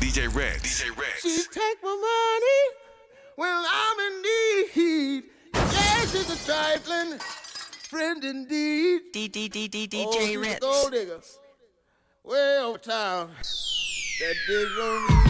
DJ Rex. DJ Rex. She take my money when I'm in need. Yes, she's a trifling friend indeed. D D D D Oh, DJ she's gold digger. Way over town. That digs on me.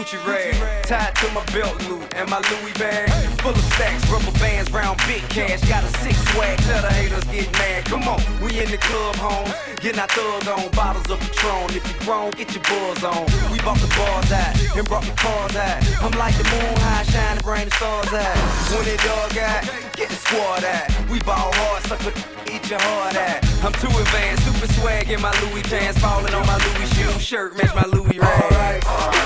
Gucci rag tied to my belt loop and my Louis bag full of stacks, rubber bands, round big cash. Got a six swag, tell the haters get mad. Come on, we in the club, home, getting our thug on, bottles of Patron. If you grown, get your buzz on. We bought the bars out and brought the cars out. I'm like the moon high, shining, bring the stars out. When it dog out, get the squad out. We ball hard, sucker, eat your heart out. I'm too advanced, super swag in my Louis pants, falling on my Louis shoe shirt, match my Louis rag. Alright, alright, okay,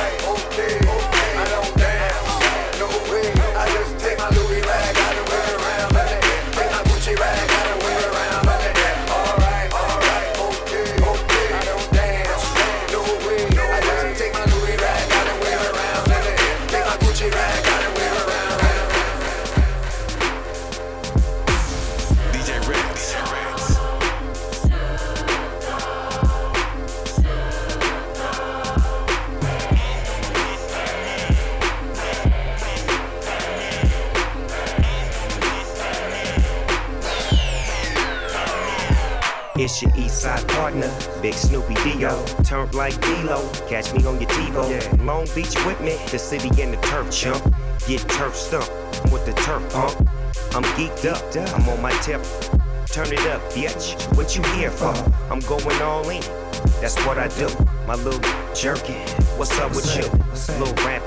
It's your east side partner, Big Snoopy Dio. Turned like D-Lo, catch me on your TiVo. Long Beach with me, the city and the turf chump. Get turf stumped with the turf pump. I'm geeked up, I'm on my tip. Turn it up, bitch. What you here for? I'm going all in. That's what I do. My little jerky. What's up with you? Little rap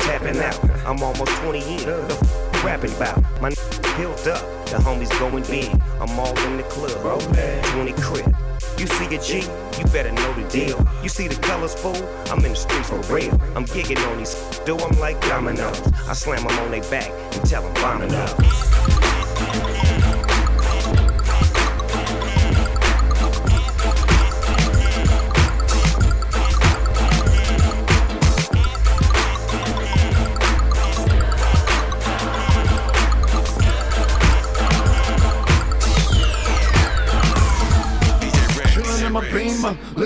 tapping out. I'm almost 20 in. Rapping about? My n- built up. The homies going big. I'm all in the club. 20 crib. You see a G, you better know the deal. You see the colors, fool? I'm in the streets for real. I'm gigging on these, do I'm like dominoes. I slam them on their back and tell them bombing up.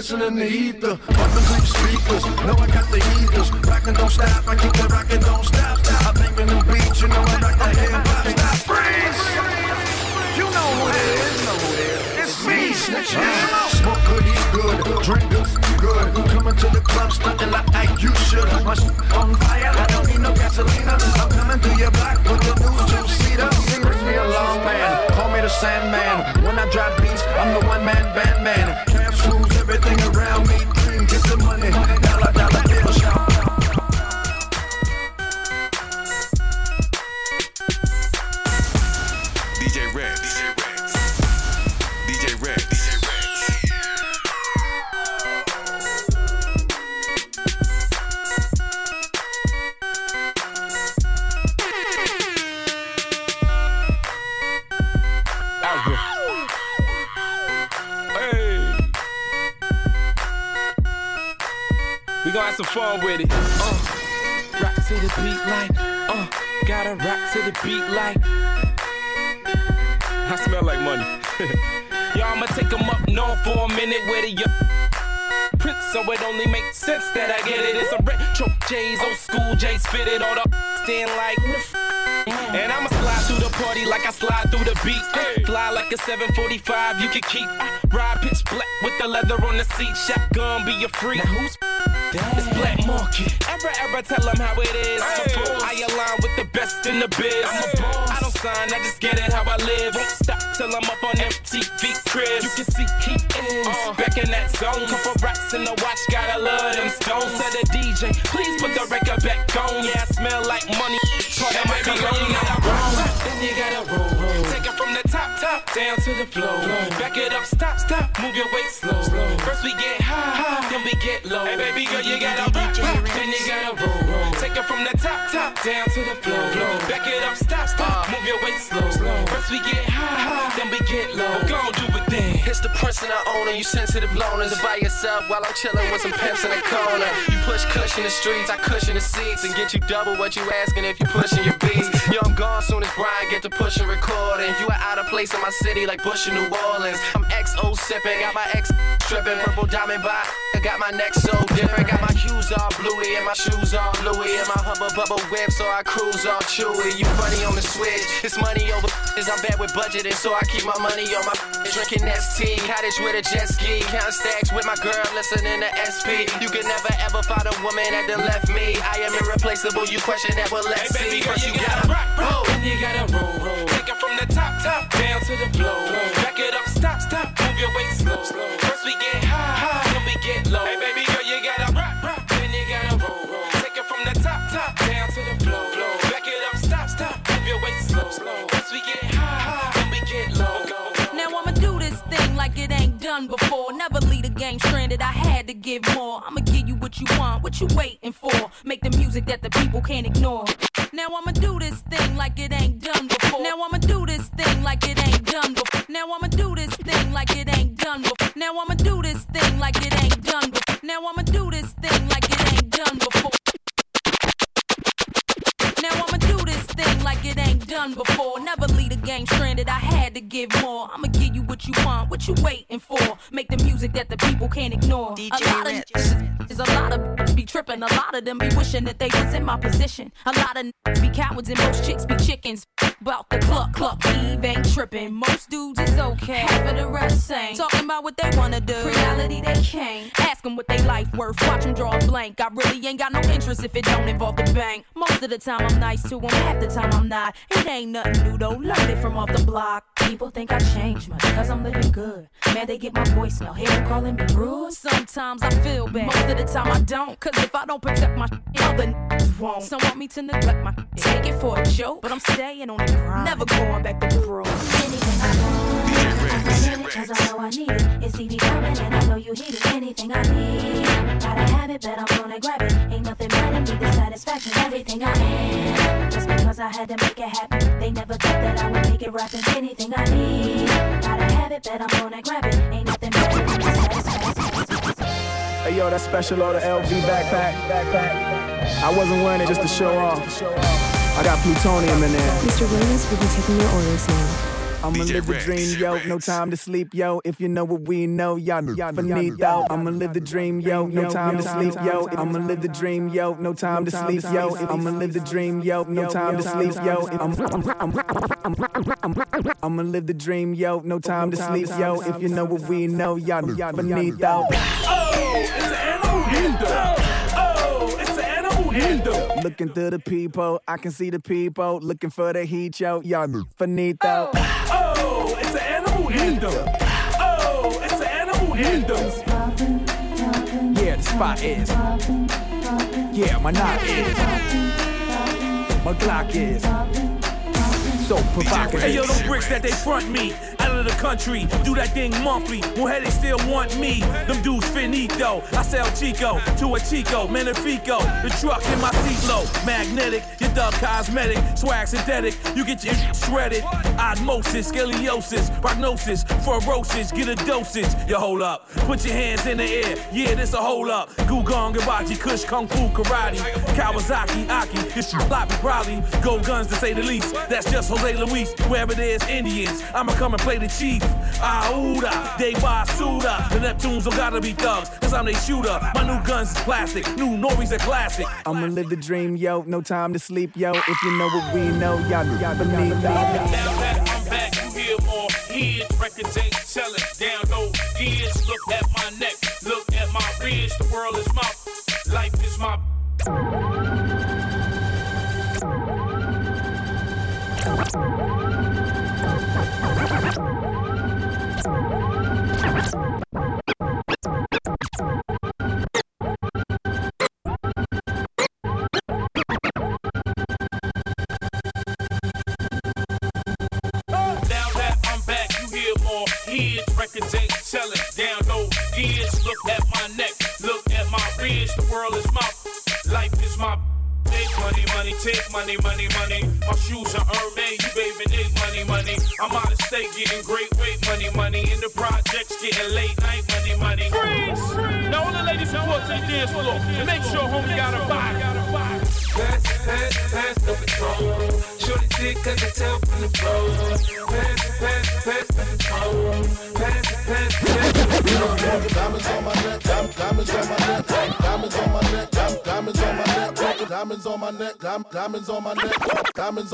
Listening to ether. Bumping through speakers. Know I got the heaters. Rockin' don't stop. I keep the rockin' don't stop. I'm thinking them beats. You know I rock the hip hop. Stop. Freeze. You know who it is. Know who it is. It's me, snitches. Smoke good, eat good, drink good, good. Coming to the club, stunting like I you should. My shit on fire, I don't need no gasolina. I'm coming through your block with the new two-seater. Bring me along, man. Call me the Sandman. When I drop beats, I'm the one-man band man. Cash rules everything around me. Dream, the money. Dollar, dollar bill. DJ Rex. Gotta rock to the beat like. I smell like money. Y'all, I'ma take 'em up north for a minute with it. Prince, so it only makes sense that I get it. It's a retro J's, old school J's fitted. All the stand like, who the f- and I'ma slide through the party like I slide through the beats. Fly like a 745, you can keep. Ride pitch black with the leather on the seat. Shotgun be a freak. Now who's it's black market. Ever, ever tell them how it is. I align with the best in the biz. I don't sign, I just get it how I live. Won't stop till I'm up on MTV cribs. You can see he is uh, back in that zone. Couple rocks in the watch, gotta love them stones. To the DJ, please put the record back on. Yeah, I smell like money. Of my cologne. Down to the floor. Back it up, stop, stop, move your weight slow. First we get high, then we get low. Hey baby girl, you gotta rock, rock, then you gotta roll, roll. Take it from the top, top down to the floor. Back it up, stop, stop, uh. move your weight slow. First we get high, then we get low. Go on, do it. It's the prince and own, owner, you sensitive loners. By yourself while I'm chilling with some pimps in the corner. You push cushion the streets, I cushion the seats, and get you double what you asking if you pushing your beats. Yo, I'm gone soon as Brian get to pushing recording. You are out of place in my city like Bush in New Orleans. I'm XO sipping, got my ex stripping, purple diamond by. I got my neck so different, got my shoes all bluey and my shoes all Louis and my hubba bubba whip, so I cruise all chewy. You funny on the switch, it's money over. Is I'm bad with budgeting, so I keep my money on my drinking ST, cottage with a jet ski, counting stacks with my girl, listening to SP. You can never ever find a woman that done left me. I am irreplaceable. You question that, well let's Hey see. baby girl, First you you gotta gotta rock, rock, then you gotta roll, roll. Take it from the top, top down to the floor. Back it up, stop, stop, move your weight slow. First we get high, then we get low. Hey baby girl, you gotta rock, rock, then you gotta roll, roll. Take it from the top, top down to the floor. Back it up, stop, stop, move your weight slow. First we get high, high, then we get low. Now I'ma do this thing like it ain't done before. Never leave a game stranded. I had to give more. I'ma give you what you want, what you waiting for. Make the music that the people can't ignore. Now I'ma do this thing like it ain't done before. Now I'ma do this thing like it ain't done before. Now I'ma do this thing like it ain't done before. Now I'ma do this thing like it ain't done before. Now I'ma do this thing like it ain't done before. Done before. Never leave a game stranded. I had to give more. I'ma give you what you want, what you waiting for. Make the music that the people can't ignore. a lot of is a lot of be tripping. A lot of them be wishing that they was in my position. A lot of be cowards and most chicks be chickens. About the cluck cluck, Eve ain't tripping. Most dudes is okay, half of the rest ain't. Talking about what they wanna do, reality they can't. Ask them what they life worth, watch them draw a blank. I really ain't got no interest if it don't involve the bank. Most of the time I'm nice to them, half the time I'm not. It ain't nothing new though, learned it from off the block. People think I changed much because I'm living good. Man, they get my voicemail, hear them calling me rude. Sometimes I feel bad, most of the time I don't. Cause if I don't protect my other niggas won't. Some want me to neglect my take it for a joke, but I'm staying on the grind. Never going back to pro. DJ Rex. DJ Cause Rex. I know I need it. It's TV coming and I know you need it. Anything I need. Gotta have it, but I'm gonna grab it. Ain't nothing better need the satisfaction. Everything I am. Just because I had to make it happen. They never thought that I would make it rapping. Anything Hey yo, that special order LV backpack. Backpack. I wasn't wearing it just to show off. I got plutonium in there. Mr. Williams will be taking your orders now. I'ma DJ live the dream, yo. No time to sleep, yo. If you know what we know, y'all y'all finito. I'ma live the dream, yo. No time to sleep, yo. I'ma live the dream, yo. No time to sleep, yo. I'ma live the dream, yo. No time to sleep, yo. I'ma live the dream, yo. No time to sleep, yo. If you know what we know, y'all finito. Oh, it's an animal kingdom. Oh, it's an animal kingdom. Looking through the people, I can see the people looking for the heat, yo. Y'all finito. Oh, it's an animal kingdom. Oh, it's an animal kingdom. Oh, yeah, the spot is. Yeah, my knot is. My Glock is. So provocative. Hey yo, them bricks that they front me out of the country, do that thing monthly. Well, hey, they still want me. Them dudes finito. I sell Chico to a Chico, Magnifico. The truck in my seat low, magnetic. Your dub cosmetic, swag synthetic. You get your shredded. Osmosis, scoliosis, prognosis, ferocious. Get a dosage. You hold up, put your hands in the air. Yeah, this a hold up. Gugong, Gabachi, Kush, Kung Fu, Karate, Kawasaki, Aki. This sloppy probably. Go guns to say the least. That's just Jose Luis. Wherever there's Indians, I'ma come and play the chief. Aouda, they buy Suda. The Neptunes don't gotta be thugs, cause I'm they shooter. My new guns is plastic, new Norries are classic. I'ma live the dream, yo. No time to sleep, yo. If you know what we know, y'all y'all finito. Now that I'm back, you hear more hits. Records ain't selling. Down low gears. Look at my neck. Look at my wrist. The world is my life is my.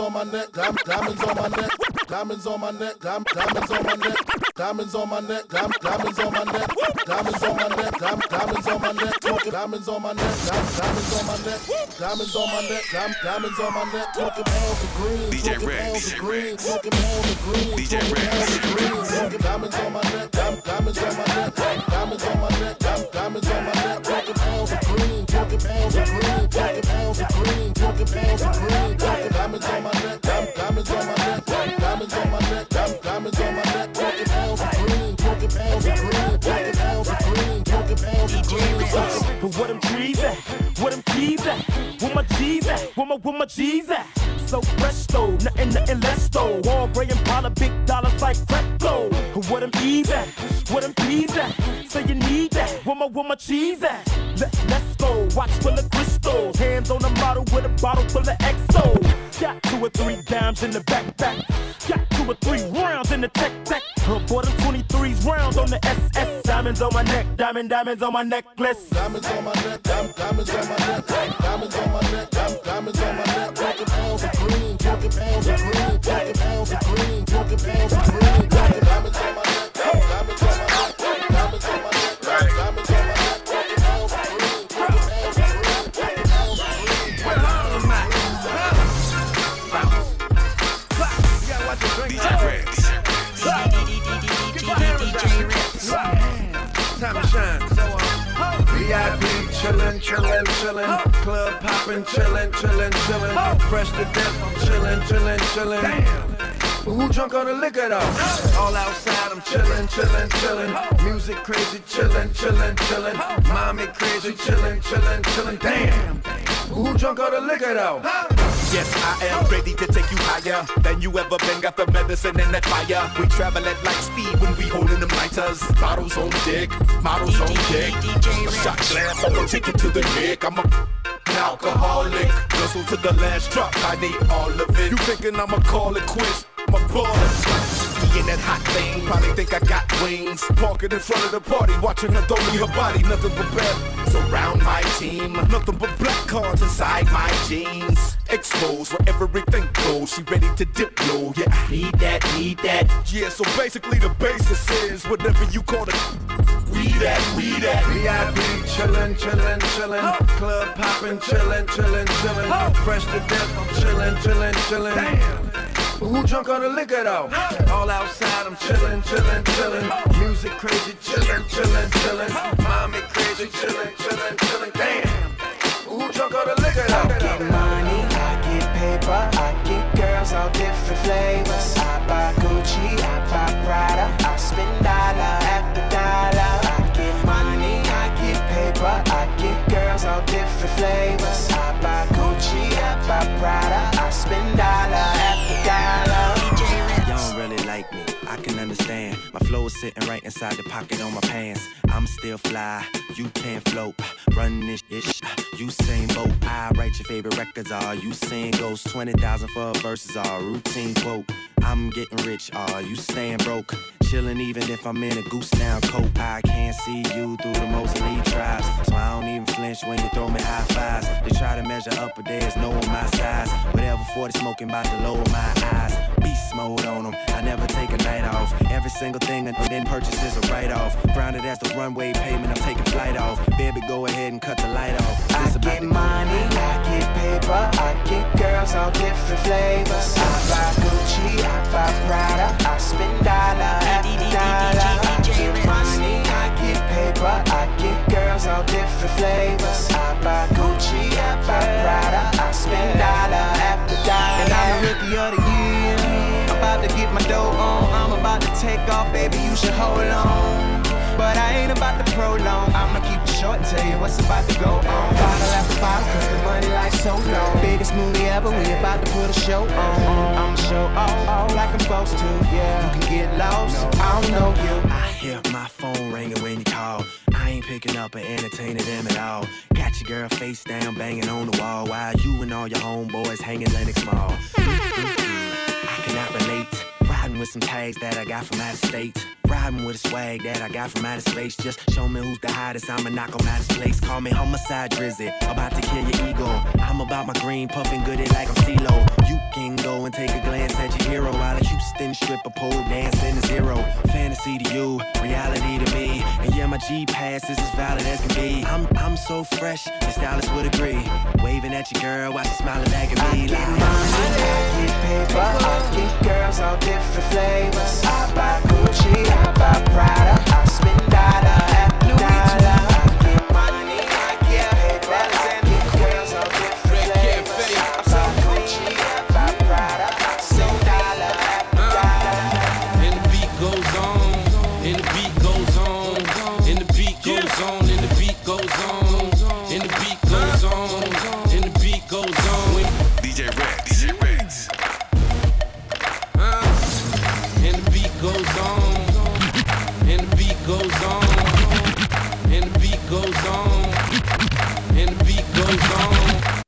On my neck, diam- diamonds on my neck, diamonds on my neck, diam- diamonds on my neck, diamonds on my neck, diam- diamonds on my neck, diamonds on my neck, diam- diamonds on my neck, diamonds on my neck, diamonds on my neck, diamonds on my neck, diamonds on my neck, talking pounds of green, DJ Rex, green, talking pounds of green, DJ Rex. pounds of green, talking diamonds on my neck, diamonds on my neck, diamonds on my neck, diamonds on my neck, talking pounds of green, talking pounds of green, talking pounds of green, talking pounds of green, talking diamonds on my neck, diam- diamonds on my neck, Keys at? Where my G's at? Where my, where my G's at? So fresh though, nothing, nothing less though. All gray and Impala, big dollars like Creplo. What them E's at? What them P's at? Say you need that. Where my, where my cheese at? Let, let's go. Watch full of crystals. Hands on the model with a bottle full of XO. Got two or three dimes in the backpack. Got two or three rounds in the tech tech. Her 23s rounds on the SS. Diamonds on my neck, diamond, diamonds on my necklace. Diamonds on my neck, diam- diamonds on my neck, diamonds on my neck, diam- diamonds on my neck, talking pounds of green, talking pounds of green, talking Time to shine. Uh, VIP chillin', chillin', chillin'. Club poppin', chillin', chillin', chillin'. Fresh to death, I'm chillin', chillin', chillin'. But who drunk on the liquor though? All outside, I'm chillin', chillin', chillin'. Music crazy, chillin', chillin', chillin'. Mommy crazy, chillin', chillin', chillin'. Damn. But who drunk on the liquor though? Yes, I am ready to take you higher than you ever been. Got the medicine and that fire. We travel at light speed when we holding them lighters. Bottles on dick, models on dick. A shot glass, I'ma take it to the neck. I'm a alcoholic. Guzzle to the last drop, I need all of it. You thinking I'ma call it quits? A baller. In that hot thing. Probably think I got wings. Parking in front of the party, watching her throw me her body. Nothing but bad surround my team. Nothing but black cards inside my jeans. Exposed where everything goes. She ready to dip, yo. Yeah, I need that, need that. Yeah, so basically the basis is whatever you call it. We that, we that. VIP chillin', chillin', chillin'. Club poppin', chillin', chillin', chillin'. Fresh to death, I'm chillin', chillin', chillin'. Damn. But who drunk on the liquor though? All outside, I'm chillin', chillin', chillin'. Music crazy, chillin', chillin', chillin'. Mommy crazy, chillin', chillin', chillin'. Damn. Who drunk on the liquor though? I get money, I get paper, I get girls all different flavors. I sitting right inside the pocket on my pants. I'm still fly, you can't float. Run this ish, you sing boat. I write your favorite records, all you sing ghosts. 20,000 for verses, all routine quote. I'm getting rich, all you staying broke. Chillin' even if I'm in a goose down coat. I can't see you through the most elite tribes. So I don't even flinch when you throw me high fives. They try to measure up, but there's no my size. Whatever 40 smoking about to lower my eyes. Beast mode on them, I never take a night off. Every single thing I then purchase is a write off. Grounded as the runway payment, I'm taking flight off. Baby, go ahead and cut the light off. I get money, I get paper, I get girls all different flavors. I buy Gucci, I buy Prada, I spend dollar money, I get paper, I get girls all different flavors. I buy Gucci, I buy Prada, I spend dollar after dollar. And I'm the rookie of the year. I'm about to get my dough on. I'm about to take off, baby. You should hold on. But I ain't about to prolong. I'ma keep it short and tell you what's about to go on. Bottle after bottle, cause the money like so long. Biggest movie ever, we about to put a show on. I'ma show off, off like I'm supposed to. Yeah, you can get lost. I don't know you. I hear my phone ringing when you call. I ain't picking up and entertaining them at all. Got your girl face down, banging on the wall, while you and all your homeboys hanging Lennox Mall. I cannot relate. Riding with some tags that I got from out of state. Riding with a swag that I got from outer space. Just show me who's the hottest. I'ma knock 'em out of place. Call me homicide drizzy. About to kill your ego. I'm about my green, puffing goody like I'm CeeLo. You can go and take a glance at your hero while a Houston stripper pole dancing to zero. Fantasy to you, reality to me. And yeah, my G pass is as valid as can be. I'm I'm so fresh, the stylist would agree. Waving at your girl while she smiling back at me. I get money, I get paper, I get girls all different flavors. I buy Gucci, I buy Prada, I spend dollar and the beat goes on.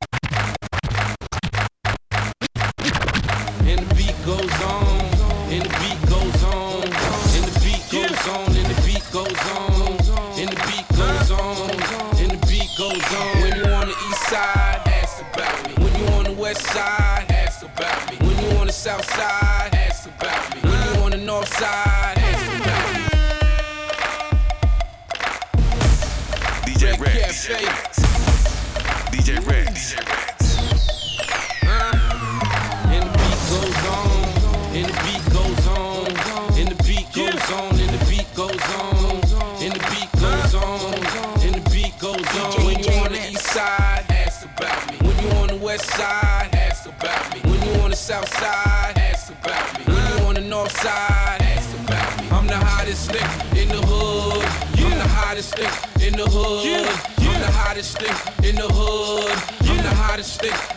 Nigga in the. I'm the hottest thing in the hood. I'm the hottest nigga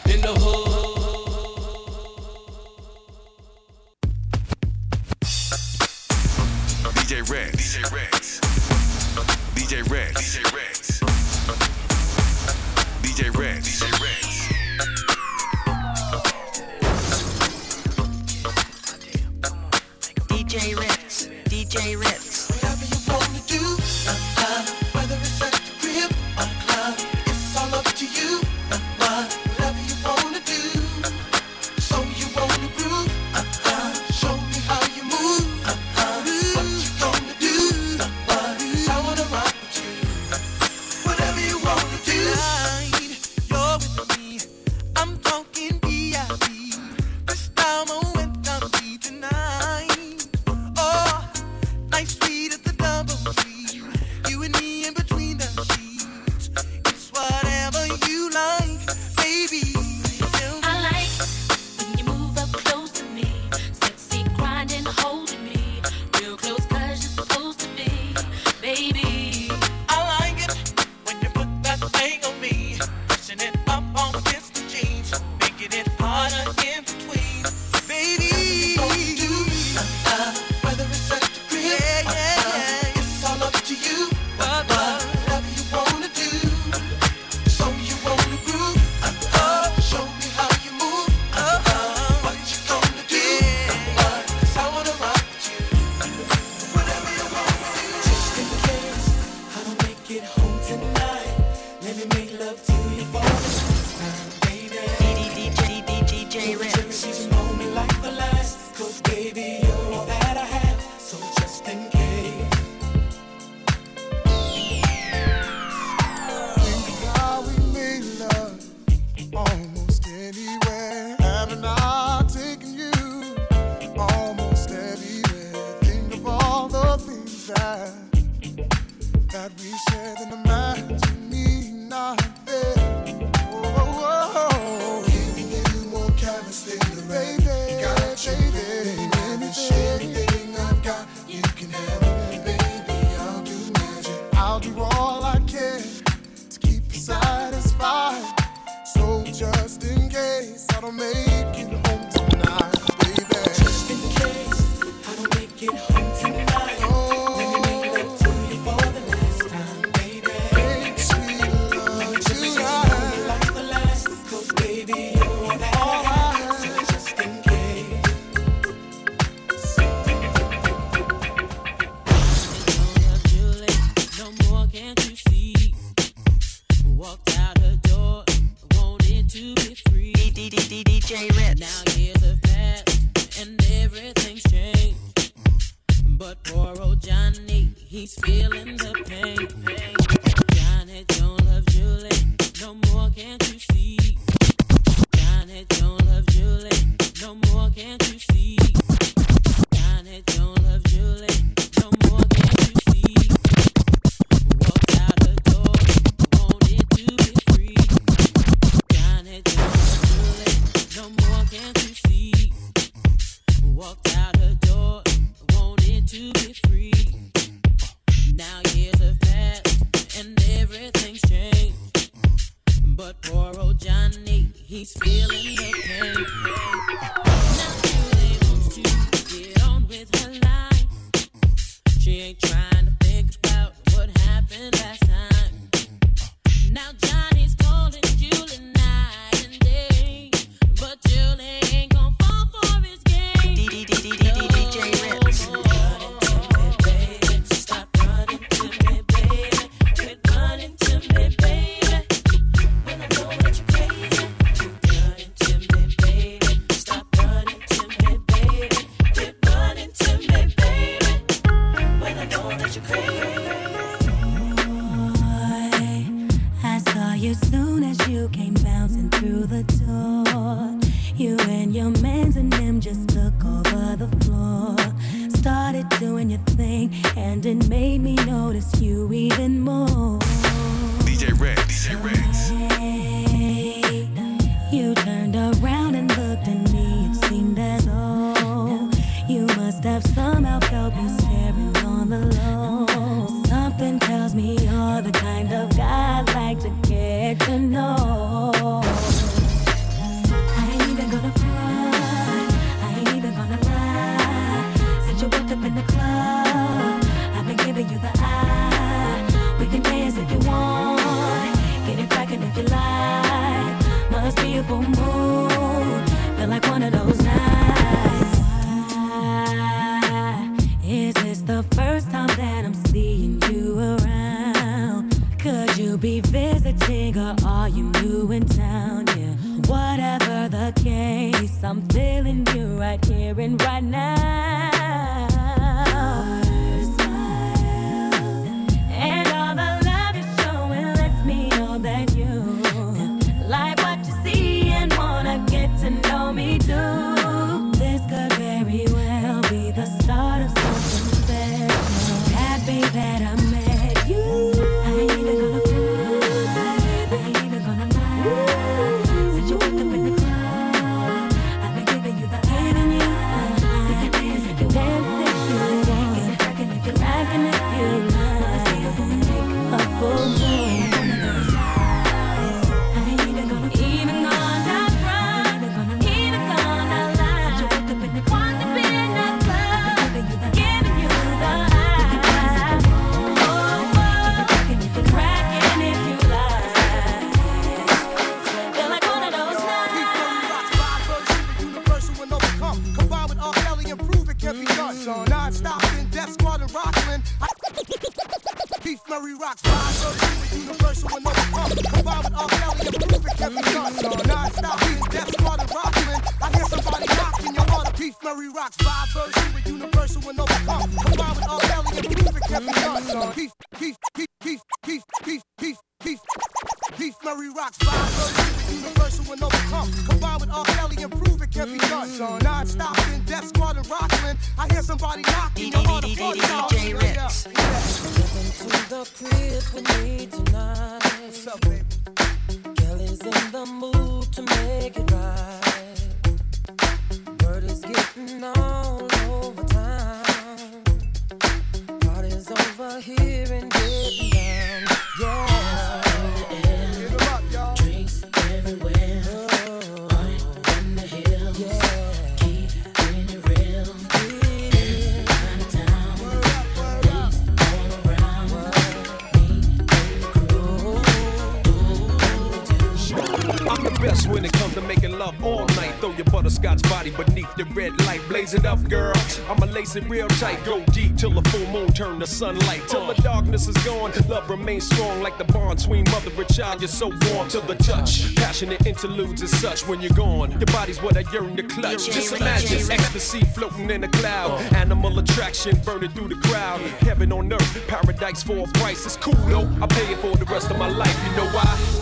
Butterscotch body beneath the red light. Blaze it up, girl. I'ma lace it real tight. Go deep till the full moon turn to sunlight. Till the darkness is gone, love remains strong like the bond between mother and child. You're so warm to the touch. Passionate interludes and such when you're gone. Your body's what I yearn to clutch. Just imagine ecstasy floating in a cloud. Animal attraction burning through the crowd. Heaven on earth, paradise for a price. It's cool though. I pay it for the rest of my life. You know why?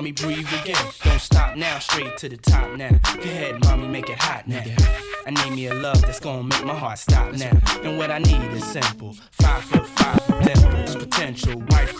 Mommy, breathe again. Don't stop now, straight to the top now. Go ahead, mommy, make it hot now. I need me a love that's gonna make my heart stop now. And what I need is simple. Five foot five dimples, potential wife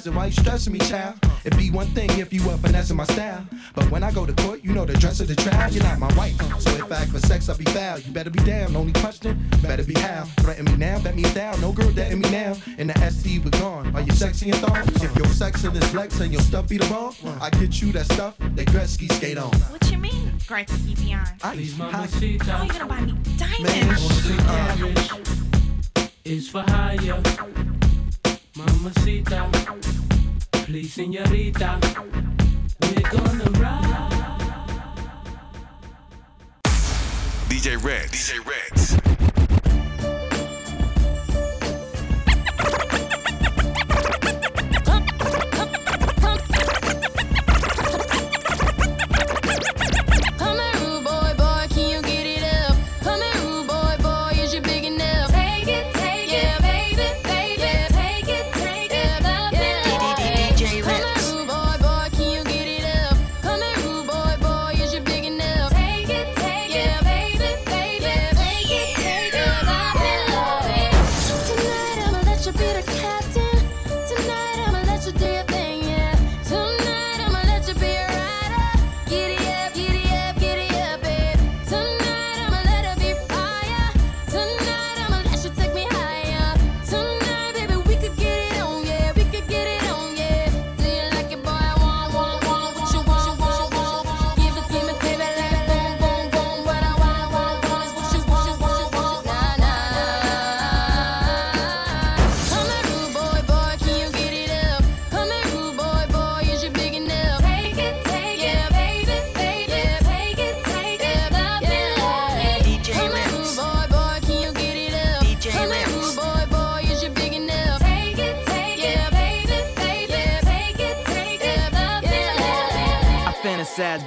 What the hell is it? Why you stressing me, child? It'd be one thing if you were finessing my style. But when I go to court, you know the dress of the trial. You're not my wife, so if I act for sex, I'll be foul. You better be down. Only question, better be how. Threaten me now, bet me down. No girl dating me now. In the SC, we gone. Are you sexy and thong? If your sex in this legs and your stuff be the wrong, I get you that stuff that Gretzky skate on. What you mean, Gretzky beyond? Ice, Mamacita. Oh, you gonna buy me diamonds? is for hire. Mamacita, please, señorita, we're gonna ride. DJ Rex. DJ Rex.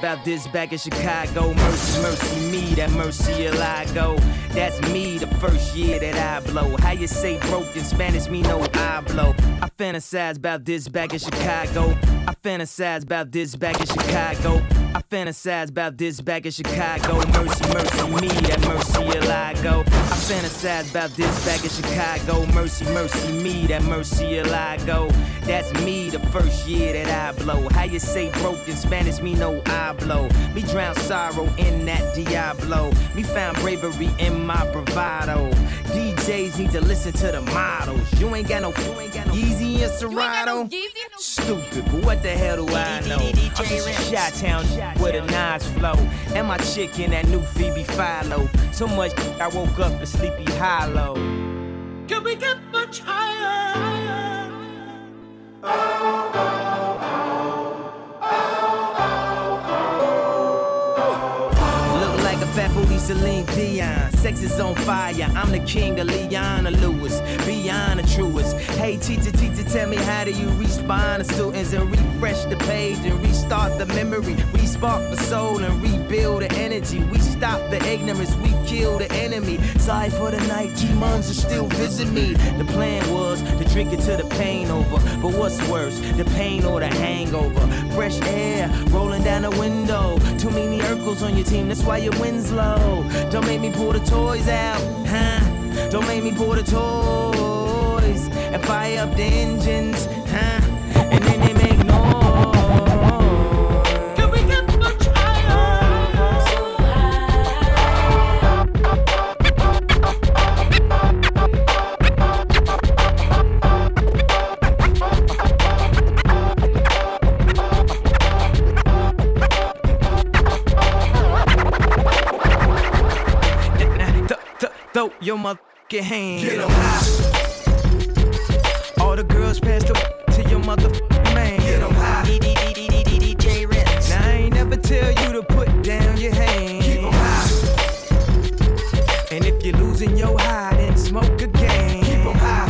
About this back in Chicago. Mercy, mercy me, that mercy I go. That's me the first year that I blow. How you say broke in Spanish, me no I blow. I fantasize about this back in Chicago. I fantasize about this back in Chicago. I fantasize about this back in Chicago. Mercy, mercy me, that mercy I go. I fantasize about this back in Chicago. Mercy, mercy me, that mercy I go. That's me the first year that I blow. How you say broke in Spanish, me no I blow. Me drown sorrow in that Diablo. Me found bravery in my bravado. DJs need to listen to the models. You ain't got no, you ain't got no and Serato. Stupid, but what the hell do I know? I'm just a shot town with a nice flow. And my chick in that new Phoebe Philo. So much I woke up to sleepy hollow. Can we get much higher? Look Celine Dion. Sex is on fire. I'm the king of Leona Lewis. Beyond the truest. Hey, teacher, teacher, tell me how do you respond to students and refresh the page and restart the memory? We spark the soul and rebuild the energy. We stop the ignorance. We kill the enemy. Sorry for the night. G-Mons are still visit me. The plan was to drink it till the pain over. But what's worse, the pain or the hangover? Fresh air rolling down the window. Too many Urkels on your team. That's why your wins low. Don't make me pull the toys out, huh? Don't make me pull the toys and fire up the engines, your motherfucking hand. Get 'em high. All the girls pass the to your motherfucking man. Get 'em high. DJ Ritz. Now I ain't never tell you to put down your hand. Keep 'em high. And if you're losing your high, then smoke again. Keep 'em high.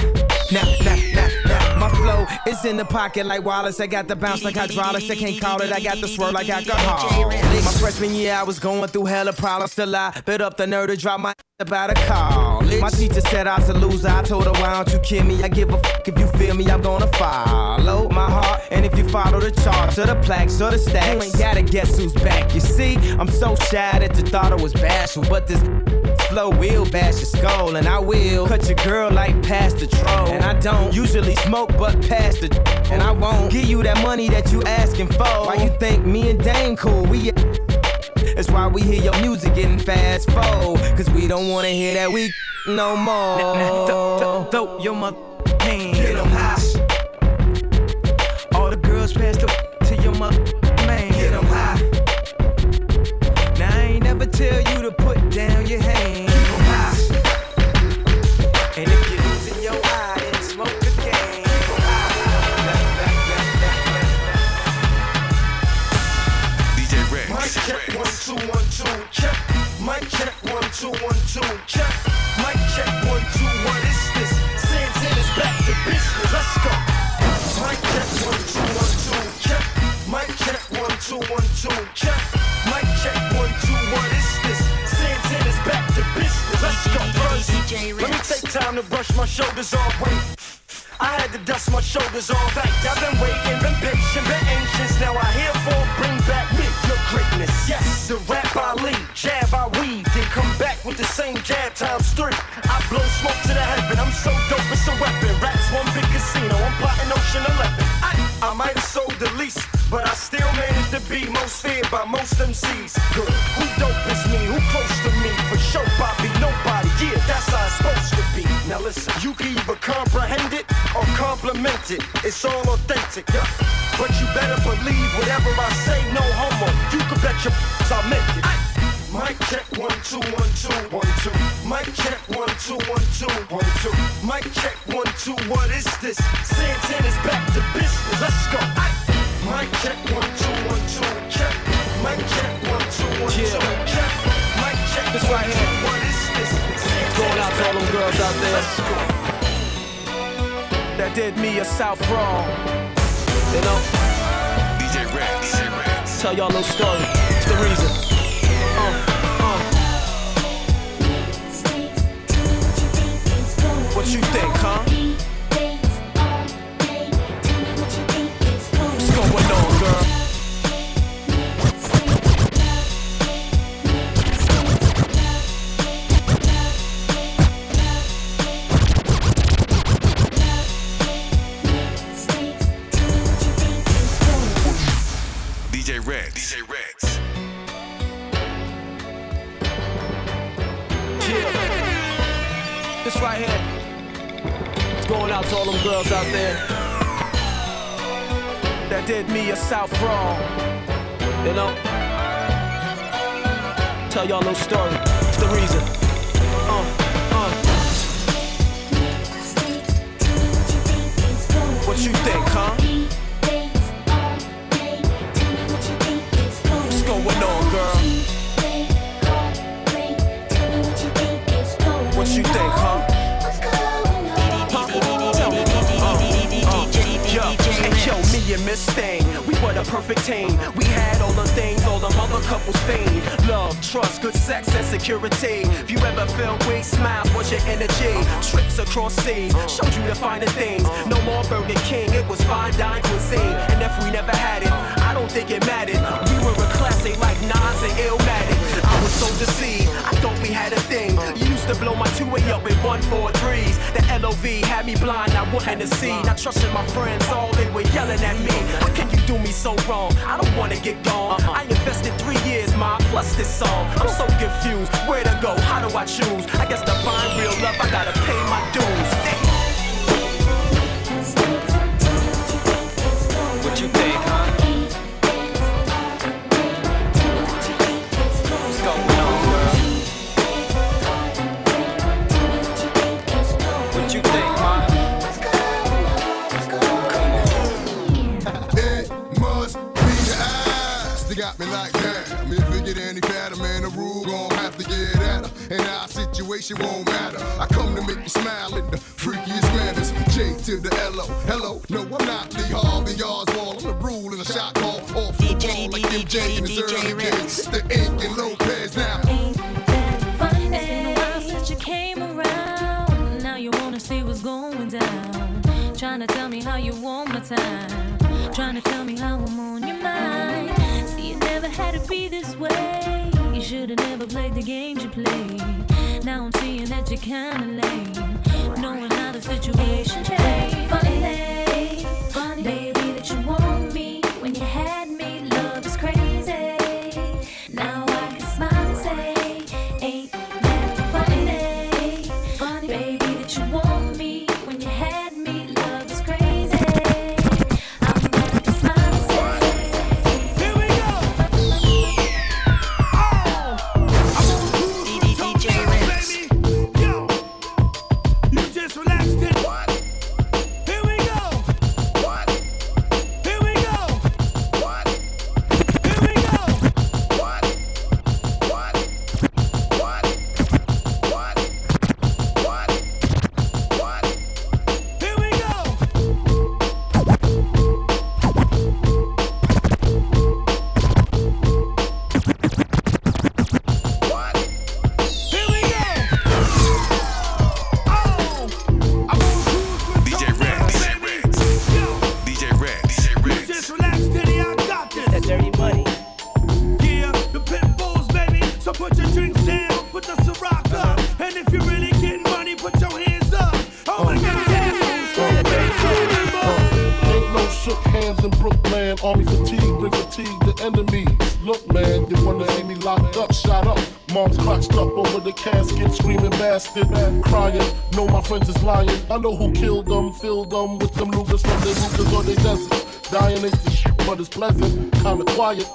Now, now, now, now, my flow is in the pocket like Wallace. I got the bounce like hydraulics. I can't call it. I got the swirl like alcohol. My freshman year, I was going through hella problems. Still, I bit up the nerve to drop my about a call. My teacher said I was a loser. I told her, why don't you kill me? I give a fuck if you feel me. I'm gonna follow my heart. And if you follow the charts or the plaques or the stacks, you ain't gotta guess who's back. You see, I'm so shy that you thought I was bashful, but this flow will bash your skull, and I will cut your girl like past the troll. And I don't usually smoke, but past the and I won't give you that money that you asking for. Why you think me and Dame cool? We that's why we hear your music getting fast forward. Cause we don't wanna hear that we no more. Throw your mother hand. Get 'em high. All the girls pass the to your mother two one two check. Mic check one two. What is this? Santana's back to business. Let's go. Mic check one two one two check. Mic check one two one two check. Mic check one two. What is this? Santana's back to business. Let's go. First, let me take time to brush my shoulders off. Wait. I had to dust my shoulders off. Like, I've been waiting, been patient, been anxious. Now I herefore bring back me, your greatness. Yes, the rap I lead, jab I with the same jab times three. I blow smoke to the heaven. I'm so dope, it's a weapon. Raps one big casino. I'm plotting Ocean 11. I, I might have sold the least, but I still managed to be most feared by most MCs. Good. Who dope is me? Who close to me? For sure, Bobby, nobody. Yeah, that's how it's supposed to be. Now listen, you can either comprehend it or compliment it. It's all authentic, yeah. But you better believe whatever I say, no homo. You can bet your I meant it. Mic check one two one two one two. Mic check one two one two one two. Mic check one two. What is this? Santana's back to business. Let's go. Mic check one two one two check. Mic check one two one two check. Mic check This right here. What is this? Going out to all them girls out there that did me a south wrong. You know? DJ Rex. Tell y'all little story. It's the reason. What you think, huh? What's going on, girl? DJ Rex. DJ Rex. This right here. It's going out to all them girls out there that did me a south wrong. You know? Tell y'all little story. It's the reason. Uh, uh. What you think, huh? Miss Thing, we were the perfect team. We had all the things all the other couples fiend. Love, trust, good sex, and security. If you ever felt weak, smiles was your energy. Trips across seas, showed you the finer things. No more Burger King, it was fine dine cuisine. And if we never had it, I don't think it mattered. We were a classic like Nas and Illmatic. So deceived, I thought we had a thing. You used to blow my two-way up in one four threes. The LOV had me blind, I wanted to see. Not trusting my friends, all they were yelling at me. How can you do me so wrong? I don't wanna get gone. Uh-huh. I invested three years, ma, plus this song. I'm so confused. Where to go? How do I choose? I guess to find real love, I gotta pay my dues. she won't I know who killed them, filled them with them Lucas from their Lucas or their desert. Dying ain't the shit, but it's pleasant, kinda quiet.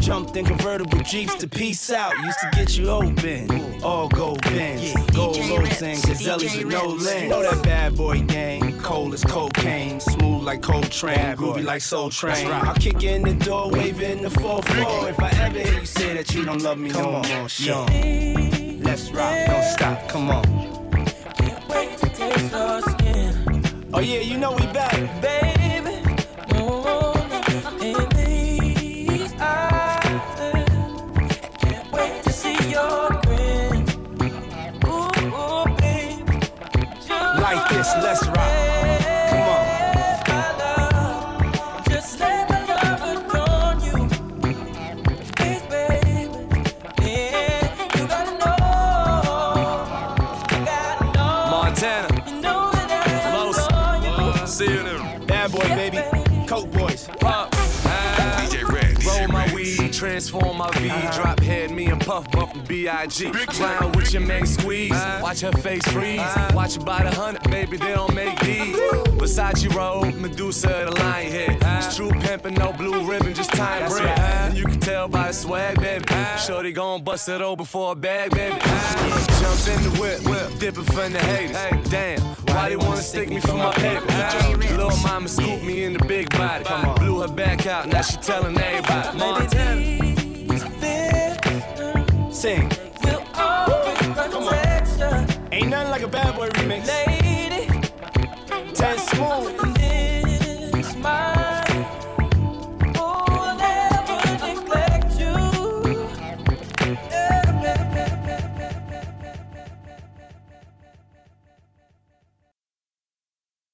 Jumped in convertible Jeeps to peace out. Used to get you open. All gold pins. Gold lobes and gazelles with no lens. Know that bad boy gang. Cold as cocaine. Smooth like Coltrane. Groovy like soul train. I'll kick in the door, waving the 4 4. If I ever hear you say that you don't love me, come no on, Sean. Let's rock. Don't stop. Come on. Oh, yeah, you know we back. B.I.G. Clown with your man squeeze. Watch her face freeze. Watch about a hundred, baby, they don't make these. Versace robe, Medusa, the lion head. It's true pimpin', no blue ribbon, just time bread. And you can tell by the swag, baby. Shorty gon' bust it over for a bag, baby. Uh-huh. Jump in the whip, whip, dipping from the haters. Hey, damn, why they wanna stick me for my paper? Uh-huh. Little mama scoop me in the big body. Blew her back out, now she tellin' everybody. Mom, sing.